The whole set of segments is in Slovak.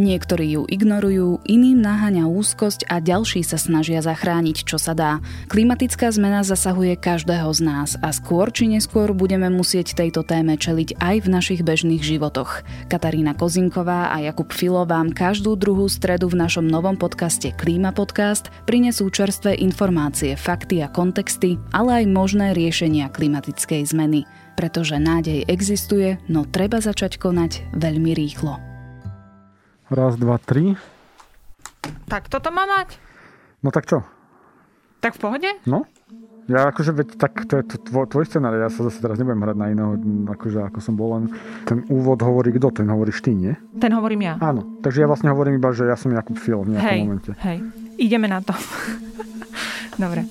Niektorí ju ignorujú, iným naháňa úzkosť a ďalší sa snažia zachrániť, čo sa dá. Klimatická zmena zasahuje každého z nás a skôr či neskôr budeme musieť tejto téme čeliť aj v našich bežných životoch. Katarína Kozinková a Jakub Filo vám každú druhú stredu v našom novom podcaste Klíma Podcast prinesú čerstvé informácie, fakty a kontexty, ale aj možné riešenia klimatickej zmeny. Pretože nádej existuje, no treba začať konať veľmi rýchlo. Raz, dva, tri. Tak toto má mať? No tak čo? Tak v pohode? No. Ja akože, veď, tak to je to tvoj, tvoj scenár, ja sa zase teraz nebudem hrať na iného, akože ako som bol len. Ten úvod hovorí kto, ten hovoríš ty, nie? Ten hovorím ja. Áno, takže ja vlastne hovorím iba, že ja som Jakub Fil v nejakom hej, momente. Hej, ideme na to. Dobre.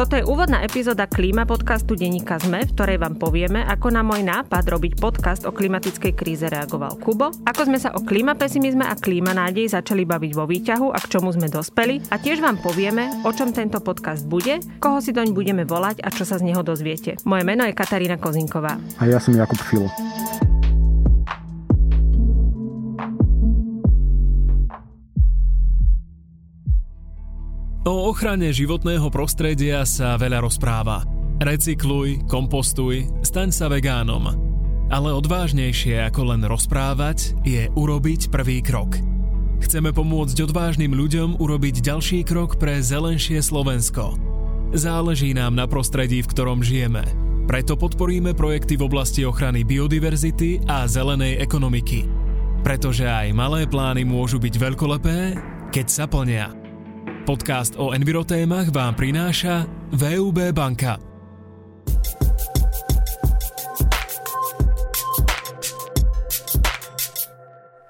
Toto je úvodná epizóda Klíma podcastu Deníka ZME, v ktorej vám povieme, ako na môj nápad robiť podcast o klimatickej kríze reagoval Kubo, ako sme sa o klimapesimizme a klímanádej začali baviť vo výťahu a k čomu sme dospeli a tiež vám povieme, o čom tento podcast bude, koho si doň budeme volať a čo sa z neho dozviete. Moje meno je Katarína Kozinková. A ja som Jakub Filo. O ochrane životného prostredia sa veľa rozpráva. Recykluj, kompostuj, staň sa vegánom. Ale odvážnejšie ako len rozprávať je urobiť prvý krok. Chceme pomôcť odvážnym ľuďom urobiť ďalší krok pre zelenšie Slovensko. Záleží nám na prostredí, v ktorom žijeme. Preto podporíme projekty v oblasti ochrany biodiverzity a zelenej ekonomiky. Pretože aj malé plány môžu byť veľkolepé, keď sa plnia. Podcast o envirotémach vám prináša VUB banka.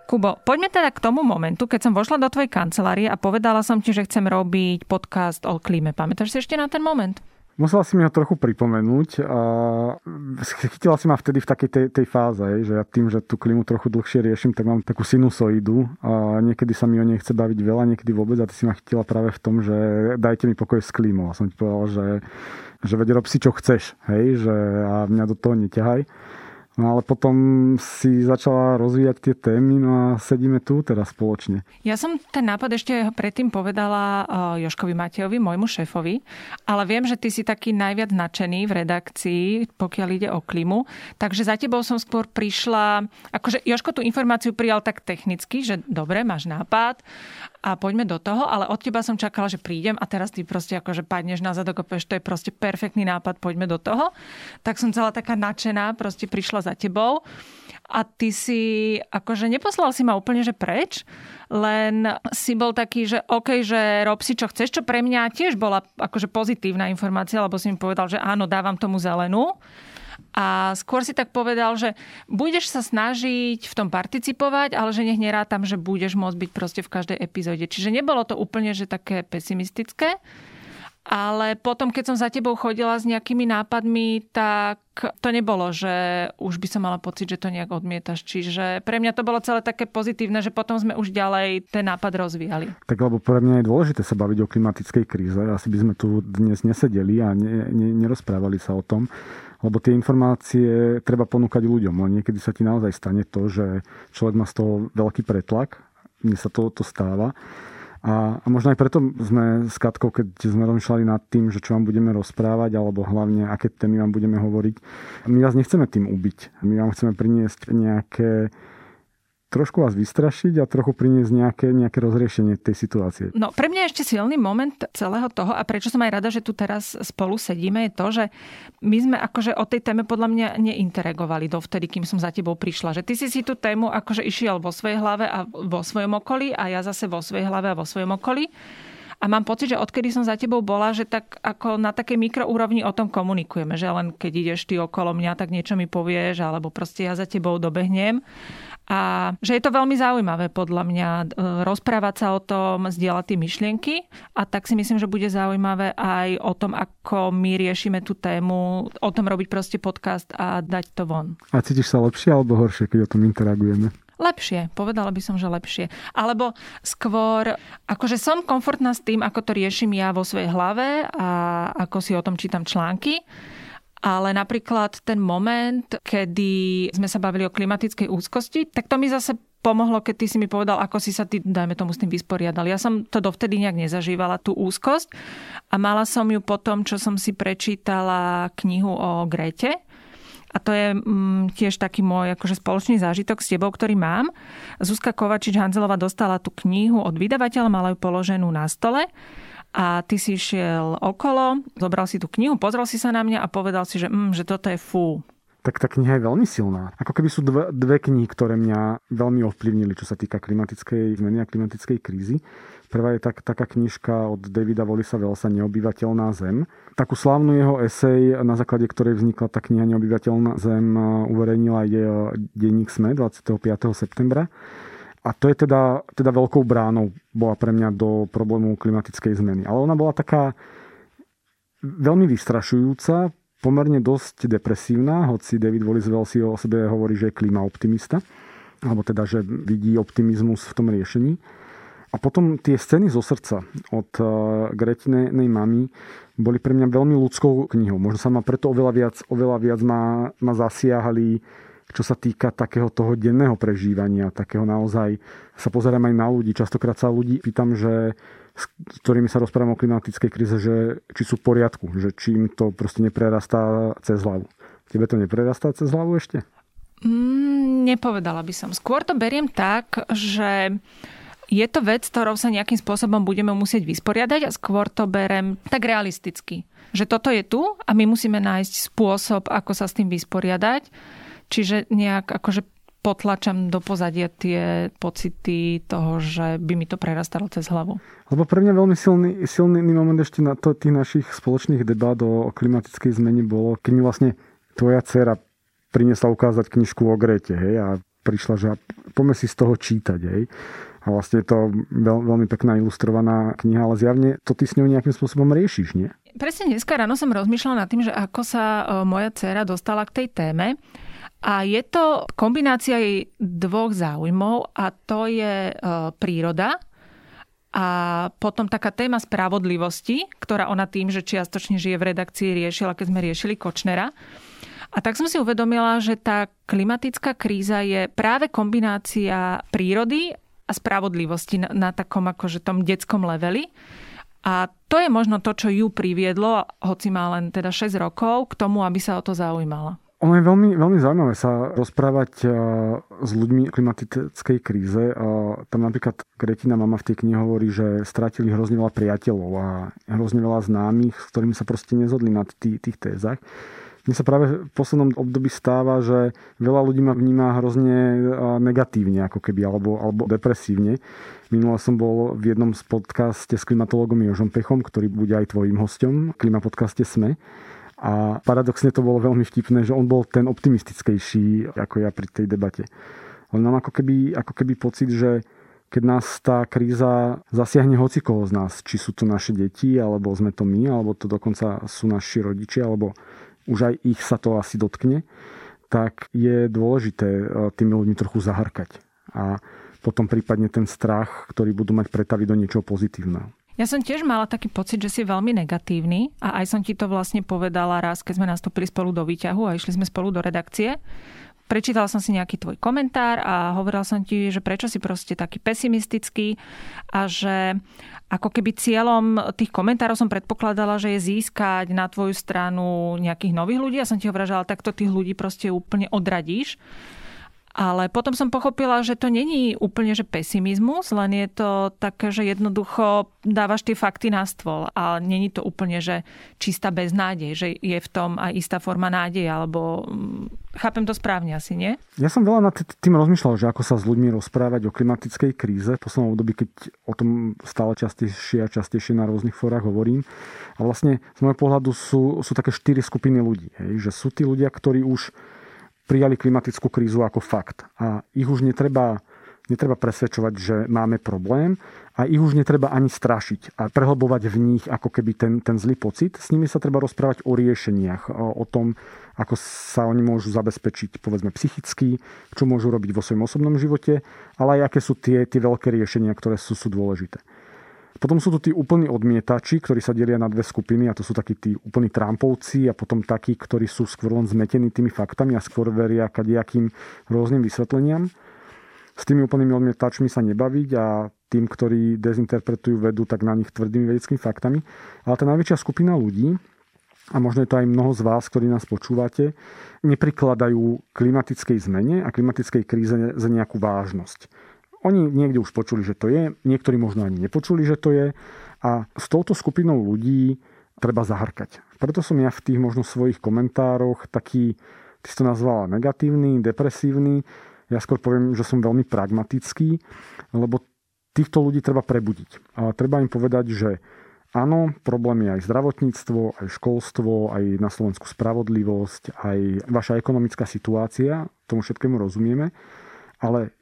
Kubo, poďme teda k tomu momentu, keď som vošla do tvojej kancelárie a povedala som ti, že chcem robiť podcast o klíme. Pamätáš si ešte na ten moment? Musela si mi ho trochu pripomenúť a chytila si ma vtedy v takej tej, tej fáze, že ja tým, že tú klimu trochu dlhšie riešim, tak mám takú sinusoidu a niekedy sa mi o nej chce baviť veľa, niekedy vôbec a ty si ma chytila práve v tom, že dajte mi pokoj s klímou a som ti povedal, že, že veď rob si čo chceš, hej, že a mňa do toho neťahaj. No ale potom si začala rozvíjať tie témy, no a sedíme tu teraz spoločne. Ja som ten nápad ešte predtým povedala eh, Joškovi Matejovi, môjmu šéfovi, ale viem, že ty si taký najviac nadšený v redakcii, pokiaľ ide o klimu, takže za tebou som skôr prišla, akože Joško tú informáciu prijal tak technicky, že dobre, máš nápad a poďme do toho, ale od teba som čakala, že prídem a teraz ty proste akože padneš na zadok a povieš, to je proste perfektný nápad, poďme do toho. Tak som celá taká nadšená, proste prišla za tebou a ty si, akože neposlal si ma úplne, že preč, len si bol taký, že OK, že rob si čo chceš, čo pre mňa tiež bola akože pozitívna informácia, lebo si mi povedal, že áno, dávam tomu zelenú. A skôr si tak povedal, že budeš sa snažiť v tom participovať, ale že nech nerátam, že budeš môcť byť proste v každej epizóde. Čiže nebolo to úplne, že také pesimistické. Ale potom, keď som za tebou chodila s nejakými nápadmi, tak to nebolo, že už by som mala pocit, že to nejak odmietaš. Čiže pre mňa to bolo celé také pozitívne, že potom sme už ďalej ten nápad rozvíjali. Tak lebo pre mňa je dôležité sa baviť o klimatickej kríze. Asi by sme tu dnes nesedeli a ne, ne, nerozprávali sa o tom lebo tie informácie treba ponúkať ľuďom. Len niekedy sa ti naozaj stane to, že človek má z toho veľký pretlak. Mne sa to, to stáva. A, a možno aj preto sme s Katkou, keď sme rozmýšľali nad tým, že čo vám budeme rozprávať, alebo hlavne aké témy vám budeme hovoriť, my vás nechceme tým ubiť. My vám chceme priniesť nejaké trošku vás vystrašiť a trochu priniesť nejaké, nejaké rozriešenie tej situácie. No pre mňa ešte silný moment celého toho a prečo som aj rada, že tu teraz spolu sedíme, je to, že my sme akože o tej téme podľa mňa neinteragovali dovtedy, kým som za tebou prišla. Že ty si si tú tému akože išiel vo svojej hlave a vo svojom okolí a ja zase vo svojej hlave a vo svojom okolí. A mám pocit, že odkedy som za tebou bola, že tak ako na takej mikroúrovni o tom komunikujeme, že len keď ideš ty okolo mňa, tak niečo mi povieš, alebo proste ja za tebou dobehnem. A že je to veľmi zaujímavé podľa mňa e, rozprávať sa o tom, zdieľať tie myšlienky a tak si myslím, že bude zaujímavé aj o tom, ako my riešime tú tému, o tom robiť proste podcast a dať to von. A cítiš sa lepšie alebo horšie, keď o tom interagujeme? Lepšie, povedala by som, že lepšie. Alebo skôr, akože som komfortná s tým, ako to riešim ja vo svojej hlave a ako si o tom čítam články ale napríklad ten moment, kedy sme sa bavili o klimatickej úzkosti, tak to mi zase pomohlo, keď ty si mi povedal, ako si sa ty, dajme tomu, s tým vysporiadal. Ja som to dovtedy nejak nezažívala, tú úzkosť a mala som ju potom, čo som si prečítala knihu o Grete, a to je mm, tiež taký môj akože spoločný zážitok s tebou, ktorý mám. Zuzka Kovačič-Hanzelová dostala tú knihu od vydavateľa, mala ju položenú na stole a ty si šiel okolo, zobral si tú knihu, pozrel si sa na mňa a povedal si, že, mm, že toto je fú. Tak tá kniha je veľmi silná. Ako keby sú dve, dve knihy, ktoré mňa veľmi ovplyvnili, čo sa týka klimatickej zmeny a klimatickej krízy. Prvá je tak, taká knižka od Davida Volisa Velsa Neobyvateľná zem. Takú slávnu jeho esej, na základe ktorej vznikla tá kniha Neobyvateľná zem, uverejnila je denník SME 25. septembra. A to je teda, teda veľkou bránou bola pre mňa do problému klimatickej zmeny. Ale ona bola taká veľmi vystrašujúca, pomerne dosť depresívna, hoci David Walliswell si o sebe hovorí, že je klima optimista, alebo teda, že vidí optimizmus v tom riešení. A potom tie scény zo srdca od eh, Gretinej mamy boli pre mňa veľmi ľudskou knihou. Možno sa ma preto oveľa viac, oveľa viac ma, ma zasiahali čo sa týka takého toho denného prežívania, takého naozaj sa pozerám aj na ľudí. Častokrát sa ľudí pýtam, že s ktorými sa rozprávam o klimatickej kríze, že či sú v poriadku, že či im to proste neprerastá cez hlavu. Tebe to neprerastá cez hlavu ešte? Mm, nepovedala by som. Skôr to beriem tak, že je to vec, ktorou sa nejakým spôsobom budeme musieť vysporiadať a skôr to berem tak realisticky. Že toto je tu a my musíme nájsť spôsob, ako sa s tým vysporiadať Čiže nejak akože potlačam do pozadia tie pocity toho, že by mi to prerastalo cez hlavu. Lebo pre mňa veľmi silný, silný moment ešte na to tých našich spoločných debát o klimatickej zmene bolo, keď mi vlastne tvoja dcera priniesla ukázať knižku o Grete, hej, a prišla, že poďme si z toho čítať, hej. A vlastne je to veľ, veľmi pekná ilustrovaná kniha, ale zjavne to ty s ňou nejakým spôsobom riešiš, nie? Presne dneska ráno som rozmýšľala nad tým, že ako sa e, moja dcera dostala k tej téme. A je to kombinácia jej dvoch záujmov a to je e, príroda a potom taká téma spravodlivosti, ktorá ona tým, že čiastočne žije v redakcii, riešila, keď sme riešili Kočnera. A tak som si uvedomila, že tá klimatická kríza je práve kombinácia prírody a spravodlivosti na, na takom akože tom detskom leveli. A to je možno to, čo ju priviedlo, hoci má len teda 6 rokov, k tomu, aby sa o to zaujímala. Ono je veľmi, veľmi zaujímavé sa rozprávať uh, s ľuďmi o klimatickej kríze. Uh, tam napríklad Gretina mama v tej knihe hovorí, že stratili hrozne veľa priateľov a hrozne veľa známych, s ktorými sa proste nezhodli na tých, tých tézach. Mne sa práve v poslednom období stáva, že veľa ľudí ma vníma hrozne uh, negatívne, ako keby, alebo, alebo depresívne. Minule som bol v jednom z podcaste s klimatologom Jožom Pechom, ktorý bude aj tvojim hostom, klima podcaste SME. A paradoxne to bolo veľmi vtipné, že on bol ten optimistickejší ako ja pri tej debate. On mám ako keby, ako keby pocit, že keď nás tá kríza zasiahne hocikoho z nás, či sú to naše deti, alebo sme to my, alebo to dokonca sú naši rodičia, alebo už aj ich sa to asi dotkne, tak je dôležité e, tými ľuďmi trochu zaharkať. A potom prípadne ten strach, ktorý budú mať pretaviť do niečoho pozitívneho. Ja som tiež mala taký pocit, že si veľmi negatívny a aj som ti to vlastne povedala raz, keď sme nastúpili spolu do výťahu a išli sme spolu do redakcie. Prečítala som si nejaký tvoj komentár a hovorila som ti, že prečo si proste taký pesimistický a že ako keby cieľom tých komentárov som predpokladala, že je získať na tvoju stranu nejakých nových ľudí. Ja som ti hovorila, že ale takto tých ľudí proste úplne odradíš. Ale potom som pochopila, že to není úplne že pesimizmus, len je to také, že jednoducho dávaš tie fakty na stôl a není to úplne, že čistá beznádej, že je v tom aj istá forma nádej, alebo mm, chápem to správne asi, nie? Ja som veľa nad tým rozmýšľal, že ako sa s ľuďmi rozprávať o klimatickej kríze. V poslednom období, keď o tom stále častejšie a častejšie na rôznych fórach hovorím. A vlastne z môjho pohľadu sú, sú také štyri skupiny ľudí. Hej? Že sú tí ľudia, ktorí už prijali klimatickú krízu ako fakt. A ich už netreba, netreba presvedčovať, že máme problém a ich už netreba ani strašiť a prehlbovať v nich ako keby ten, ten zlý pocit. S nimi sa treba rozprávať o riešeniach, o, o tom, ako sa oni môžu zabezpečiť, povedzme, psychicky, čo môžu robiť vo svojom osobnom živote, ale aj aké sú tie, tie veľké riešenia, ktoré sú, sú dôležité. Potom sú tu tí úplní odmietači, ktorí sa delia na dve skupiny a to sú takí tí úplní Trumpovci a potom takí, ktorí sú skôr len zmetení tými faktami a skôr veria kadejakým rôznym vysvetleniam. S tými úplnými odmietačmi sa nebaviť a tým, ktorí dezinterpretujú vedu, tak na nich tvrdými vedeckými faktami. Ale tá najväčšia skupina ľudí, a možno je to aj mnoho z vás, ktorí nás počúvate, neprikladajú klimatickej zmene a klimatickej kríze za nejakú vážnosť. Oni niekde už počuli, že to je, niektorí možno ani nepočuli, že to je a s touto skupinou ľudí treba zahrkať. Preto som ja v tých možno svojich komentároch taký, ty si to nazvala negatívny, depresívny, ja skôr poviem, že som veľmi pragmatický, lebo týchto ľudí treba prebudiť. A treba im povedať, že áno, problém je aj zdravotníctvo, aj školstvo, aj na Slovensku spravodlivosť, aj vaša ekonomická situácia, tomu všetkému rozumieme, ale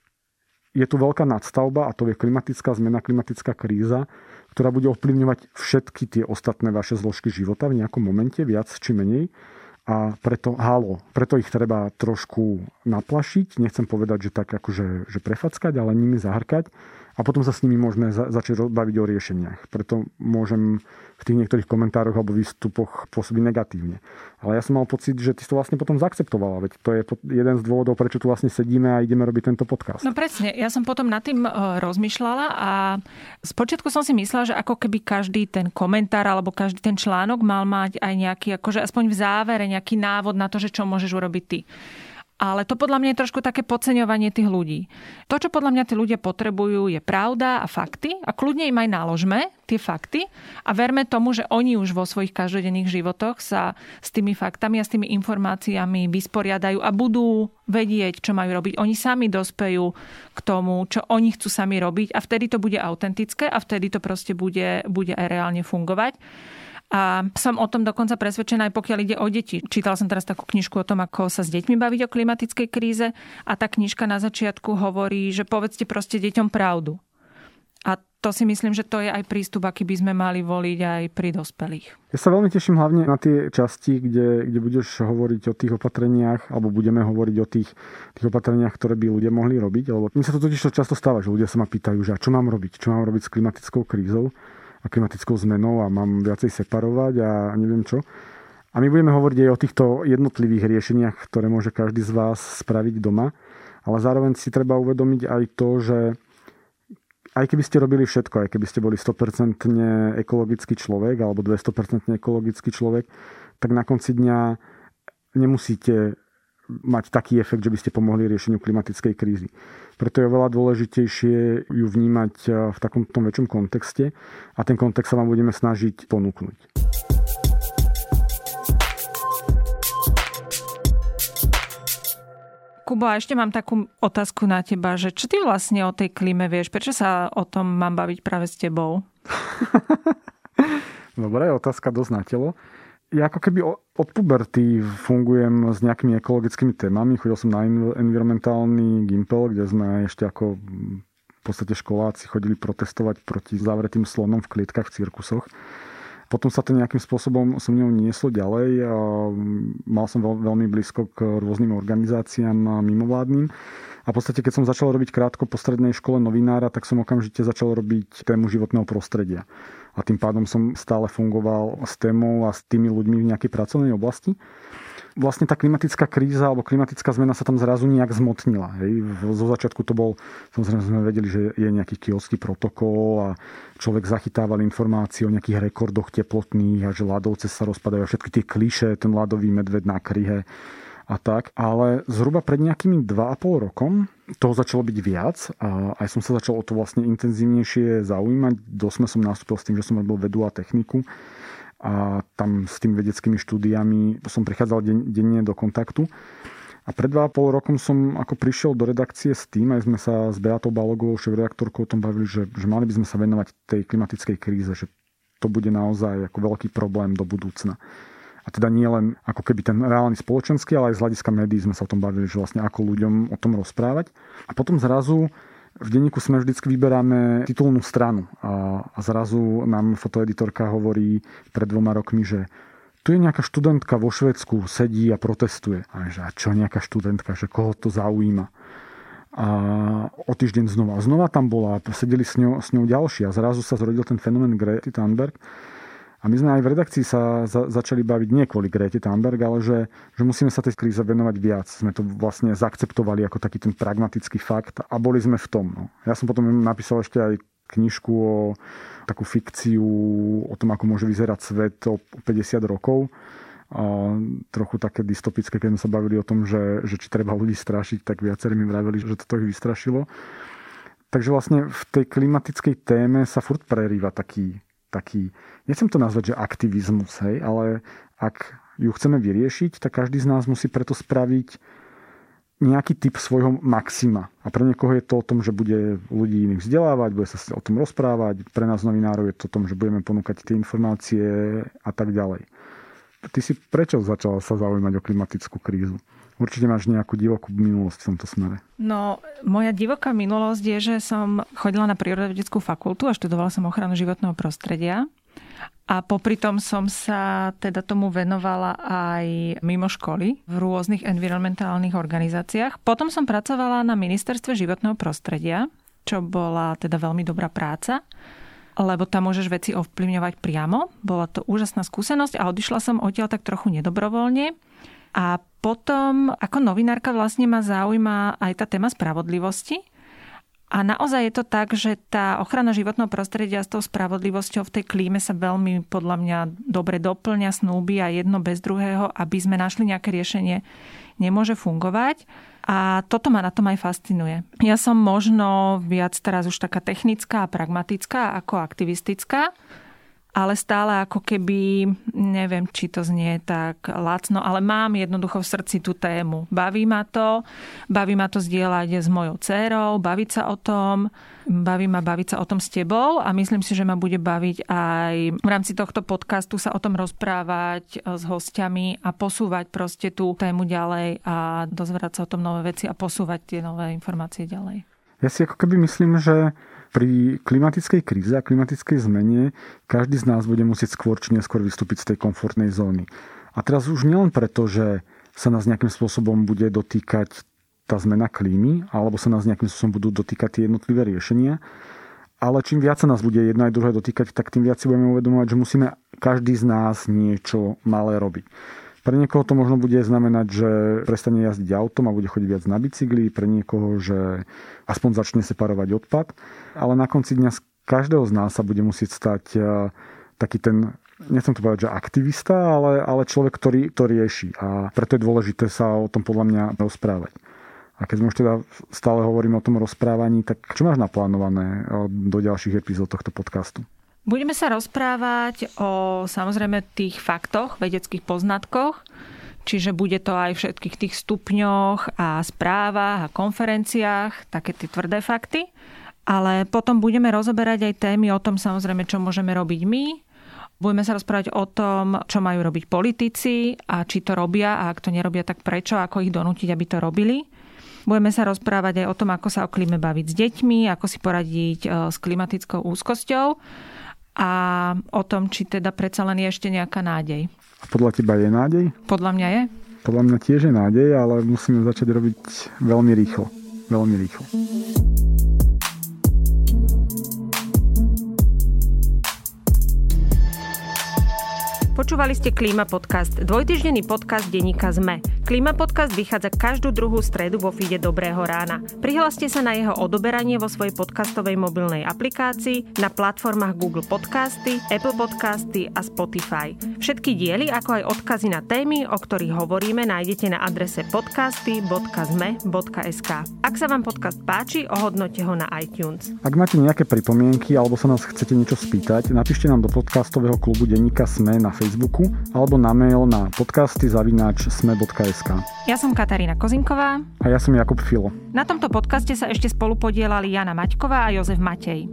je tu veľká nadstavba a to je klimatická zmena, klimatická kríza, ktorá bude ovplyvňovať všetky tie ostatné vaše zložky života v nejakom momente, viac či menej. A preto, halo, preto ich treba trošku naplašiť, nechcem povedať, že tak akože že prefackať, ale nimi zahrkať a potom sa s nimi môžeme za, začať baviť o riešeniach. Preto môžem v tých niektorých komentároch alebo výstupoch pôsobiť negatívne. Ale ja som mal pocit, že ty si to vlastne potom zaakceptovala. Veď to je jeden z dôvodov, prečo tu vlastne sedíme a ideme robiť tento podcast. No presne, ja som potom nad tým e, rozmýšľala a spočiatku som si myslela, že ako keby každý ten komentár alebo každý ten článok mal mať aj nejaký, akože aspoň v závere nejaký návod na to, že čo môžeš urobiť ty. Ale to podľa mňa je trošku také podceňovanie tých ľudí. To, čo podľa mňa tí ľudia potrebujú, je pravda a fakty a kľudne im aj naložme tie fakty a verme tomu, že oni už vo svojich každodenných životoch sa s tými faktami a s tými informáciami vysporiadajú a budú vedieť, čo majú robiť. Oni sami dospejú k tomu, čo oni chcú sami robiť a vtedy to bude autentické a vtedy to proste bude, bude aj reálne fungovať. A som o tom dokonca presvedčená aj pokiaľ ide o deti. Čítala som teraz takú knižku o tom, ako sa s deťmi baviť o klimatickej kríze a tá knižka na začiatku hovorí, že povedzte proste deťom pravdu. A to si myslím, že to je aj prístup, aký by sme mali voliť aj pri dospelých. Ja sa veľmi teším hlavne na tie časti, kde, kde budeš hovoriť o tých opatreniach, alebo budeme hovoriť o tých, tých opatreniach, ktoré by ľudia mohli robiť. Lebo mi sa to totiž to často stáva, že ľudia sa ma pýtajú, že čo mám robiť, čo mám robiť s klimatickou krízou a klimatickou zmenou a mám viacej separovať a neviem čo. A my budeme hovoriť aj o týchto jednotlivých riešeniach, ktoré môže každý z vás spraviť doma. Ale zároveň si treba uvedomiť aj to, že aj keby ste robili všetko, aj keby ste boli 100% ekologický človek alebo 200% ekologický človek, tak na konci dňa nemusíte mať taký efekt, že by ste pomohli riešeniu klimatickej krízy. Preto je oveľa dôležitejšie ju vnímať eh, v takomto väčšom kontexte a ten kontext sa vám budeme snažiť ponúknuť. Kubo, a ešte mám takú otázku na teba, že čo ty vlastne o tej klíme vieš? Prečo sa o tom mám baviť práve s tebou? Dobre, otázka dosť na telo ja ako keby od puberty fungujem s nejakými ekologickými témami. Chodil som na environmentálny gimpel, kde sme ešte ako v podstate školáci chodili protestovať proti zavretým slonom v klietkach v cirkusoch. Potom sa to nejakým spôsobom so mnou nieslo ďalej. Mal som veľ, veľmi blízko k rôznym organizáciám mimovládnym. A v podstate, keď som začal robiť krátko po strednej škole novinára, tak som okamžite začal robiť tému životného prostredia a tým pádom som stále fungoval s témou a s tými ľuďmi v nejakej pracovnej oblasti. Vlastne tá klimatická kríza alebo klimatická zmena sa tam zrazu nejak zmotnila. Hej. Zo začiatku to bol, samozrejme sme vedeli, že je nejaký kiotský protokol a človek zachytával informácie o nejakých rekordoch teplotných a že ľadovce sa rozpadajú a všetky tie kliše, ten ľadový medved na kryhe a tak. Ale zhruba pred nejakými 2,5 rokom toho začalo byť viac a aj som sa začal o to vlastne intenzívnejšie zaujímať. Dosme som nastúpil s tým, že som robil vedu a techniku a tam s tými vedeckými štúdiami som prichádzal denne do kontaktu. A pred 2,5 rokom som ako prišiel do redakcie s tým, aj sme sa s Beatou Balogovou, šéf-redaktorkou, o tom bavili, že, že mali by sme sa venovať tej klimatickej kríze, že to bude naozaj ako veľký problém do budúcna. A teda nie len ako keby ten reálny spoločenský, ale aj z hľadiska médií sme sa o tom bavili, že vlastne ako ľuďom o tom rozprávať. A potom zrazu v denníku sme vždycky vyberáme titulnú stranu a, zrazu nám fotoeditorka hovorí pred dvoma rokmi, že tu je nejaká študentka vo Švedsku, sedí a protestuje. A že a čo nejaká študentka, že koho to zaujíma? a o týždeň znova. Znova tam bola, sedeli s ňou, s ňou ďalší a zrazu sa zrodil ten fenomén Grety Thunberg. A my sme aj v redakcii sa za, začali baviť nie kvôli Grete Thunberg, ale že, že musíme sa tej kríze venovať viac. Sme to vlastne zaakceptovali ako taký ten pragmatický fakt a boli sme v tom. No. Ja som potom napísal ešte aj knižku o takú fikciu o tom, ako môže vyzerať svet o 50 rokov a trochu také dystopické, keď sme sa bavili o tom, že, že či treba ľudí strašiť, tak viacerí mi vraveli, že toto ich vystrašilo. Takže vlastne v tej klimatickej téme sa furt prerýva taký, taký nechcem to nazvať, že aktivizmus, hej, ale ak ju chceme vyriešiť, tak každý z nás musí preto spraviť nejaký typ svojho maxima. A pre niekoho je to o tom, že bude ľudí iných vzdelávať, bude sa o tom rozprávať. Pre nás novinárov je to o tom, že budeme ponúkať tie informácie a tak ďalej. Ty si prečo začala sa zaujímať o klimatickú krízu? Určite máš nejakú divokú minulosť v tomto smere. No, moja divoká minulosť je, že som chodila na prírodovedeckú fakultu a študovala som ochranu životného prostredia. A popri tom som sa teda tomu venovala aj mimo školy v rôznych environmentálnych organizáciách. Potom som pracovala na ministerstve životného prostredia, čo bola teda veľmi dobrá práca lebo tam môžeš veci ovplyvňovať priamo. Bola to úžasná skúsenosť a odišla som odtiaľ tak trochu nedobrovoľne. A potom ako novinárka vlastne ma zaujíma aj tá téma spravodlivosti. A naozaj je to tak, že tá ochrana životného prostredia s tou spravodlivosťou v tej klíme sa veľmi podľa mňa dobre doplňa, snúbi a jedno bez druhého, aby sme našli nejaké riešenie, nemôže fungovať. A toto ma na tom aj fascinuje. Ja som možno viac teraz už taká technická a pragmatická ako aktivistická, ale stále ako keby, neviem, či to znie tak lacno, ale mám jednoducho v srdci tú tému. Baví ma to, baví ma to zdieľať s mojou dcerou, baviť sa o tom, baví ma baviť sa o tom s tebou a myslím si, že ma bude baviť aj v rámci tohto podcastu sa o tom rozprávať s hostiami a posúvať proste tú tému ďalej a dozvedať sa o tom nové veci a posúvať tie nové informácie ďalej. Ja si ako keby myslím, že pri klimatickej kríze a klimatickej zmene každý z nás bude musieť skôr či neskôr vystúpiť z tej komfortnej zóny. A teraz už nielen preto, že sa nás nejakým spôsobom bude dotýkať tá zmena klímy, alebo sa nás nejakým spôsobom budú dotýkať tie jednotlivé riešenia, ale čím viac sa nás bude jedno aj druhé dotýkať, tak tým viac si budeme uvedomovať, že musíme každý z nás niečo malé robiť. Pre niekoho to možno bude znamenať, že prestane jazdiť autom a bude chodiť viac na bicykli, pre niekoho, že aspoň začne separovať odpad, ale na konci dňa z každého z nás sa bude musieť stať e, taký ten, nechcem to povedať, že aktivista, ale, ale človek, ktorý to rieši. A preto je dôležité sa o tom podľa mňa rozprávať. A keď sme už teda stále hovoríme o tom rozprávaní, tak čo máš naplánované e, do ďalších epizód tohto podcastu? Budeme sa rozprávať o samozrejme tých faktoch, vedeckých poznatkoch, čiže bude to aj všetkých tých stupňoch a správach a konferenciách, také tie tvrdé fakty. Ale potom budeme rozoberať aj témy o tom samozrejme, čo môžeme robiť my, Budeme sa rozprávať o tom, čo majú robiť politici a či to robia a ak to nerobia, tak prečo, ako ich donútiť, aby to robili. Budeme sa rozprávať aj o tom, ako sa o klíme baviť s deťmi, ako si poradiť e, s klimatickou úzkosťou a o tom, či teda predsa len je ešte nejaká nádej. A podľa teba je nádej? Podľa mňa je. Podľa mňa tiež je nádej, ale musíme začať robiť veľmi rýchlo. Veľmi rýchlo. Počúvali ste Klíma podcast, dvojtyždenný podcast denníka ZME. Klíma podcast vychádza každú druhú stredu vo feede Dobrého rána. Prihláste sa na jeho odoberanie vo svojej podcastovej mobilnej aplikácii na platformách Google Podcasty, Apple Podcasty a Spotify. Všetky diely, ako aj odkazy na témy, o ktorých hovoríme, nájdete na adrese podcasty.zme.sk. Ak sa vám podcast páči, ohodnote ho na iTunes. Ak máte nejaké pripomienky alebo sa nás chcete niečo spýtať, napíšte nám do podcastového klubu denníka SME na Facebook Facebooku alebo na mail na podcasty sme.sk. Ja som Katarína Kozinková. A ja som Jakub Filo. Na tomto podcaste sa ešte spolu podielali Jana Maťková a Jozef Matej.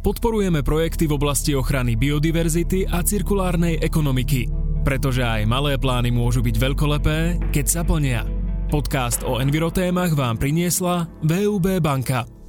Podporujeme projekty v oblasti ochrany biodiverzity a cirkulárnej ekonomiky, pretože aj malé plány môžu byť veľkolepé, keď sa plnia. Podcast o envirotémach vám priniesla VUB banka.